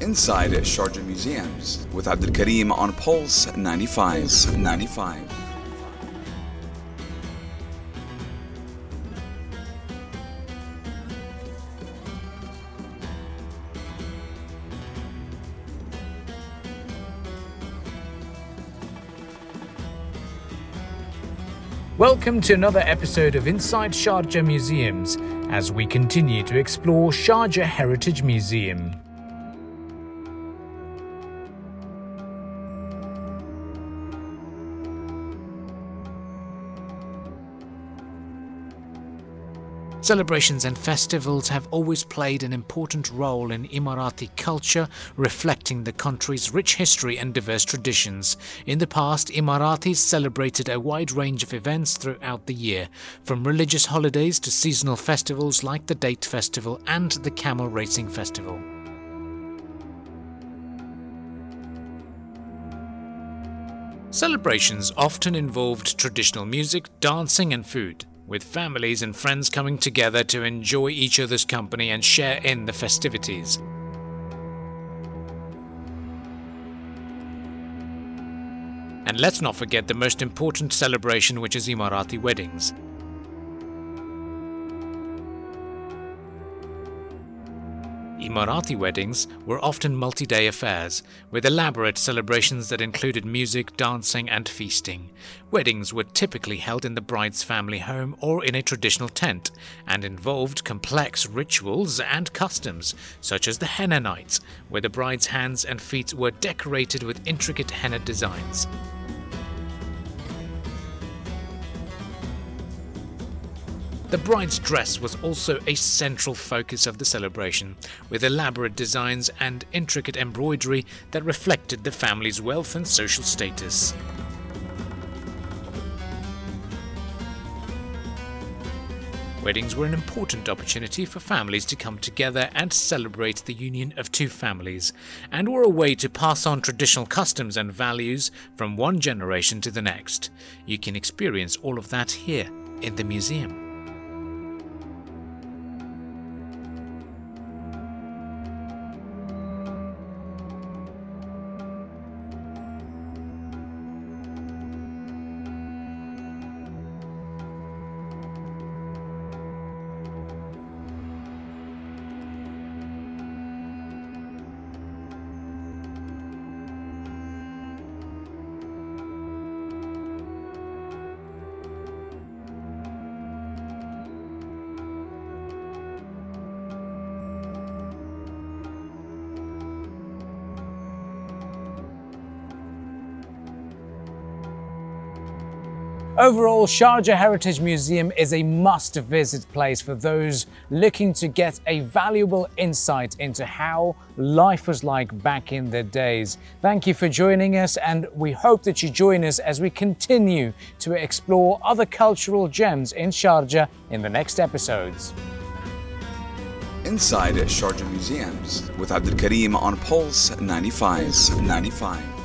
Inside Sharjah Museums with Abdul Karim on Pulse 95. 95. Welcome to another episode of Inside Sharjah Museums as we continue to explore Sharjah Heritage Museum. Celebrations and festivals have always played an important role in Emirati culture, reflecting the country's rich history and diverse traditions. In the past, Emiratis celebrated a wide range of events throughout the year, from religious holidays to seasonal festivals like the Date Festival and the Camel Racing Festival. Celebrations often involved traditional music, dancing, and food with families and friends coming together to enjoy each other's company and share in the festivities. And let's not forget the most important celebration, which is Emirati weddings. Emirati weddings were often multi day affairs, with elaborate celebrations that included music, dancing, and feasting. Weddings were typically held in the bride's family home or in a traditional tent, and involved complex rituals and customs, such as the henna nights, where the bride's hands and feet were decorated with intricate henna designs. The bride's dress was also a central focus of the celebration, with elaborate designs and intricate embroidery that reflected the family's wealth and social status. Weddings were an important opportunity for families to come together and celebrate the union of two families, and were a way to pass on traditional customs and values from one generation to the next. You can experience all of that here in the museum. Overall, Sharjah Heritage Museum is a must visit place for those looking to get a valuable insight into how life was like back in the days. Thank you for joining us, and we hope that you join us as we continue to explore other cultural gems in Sharjah in the next episodes. Inside Sharjah Museums with Abdul Karim on Pulse 95. 95.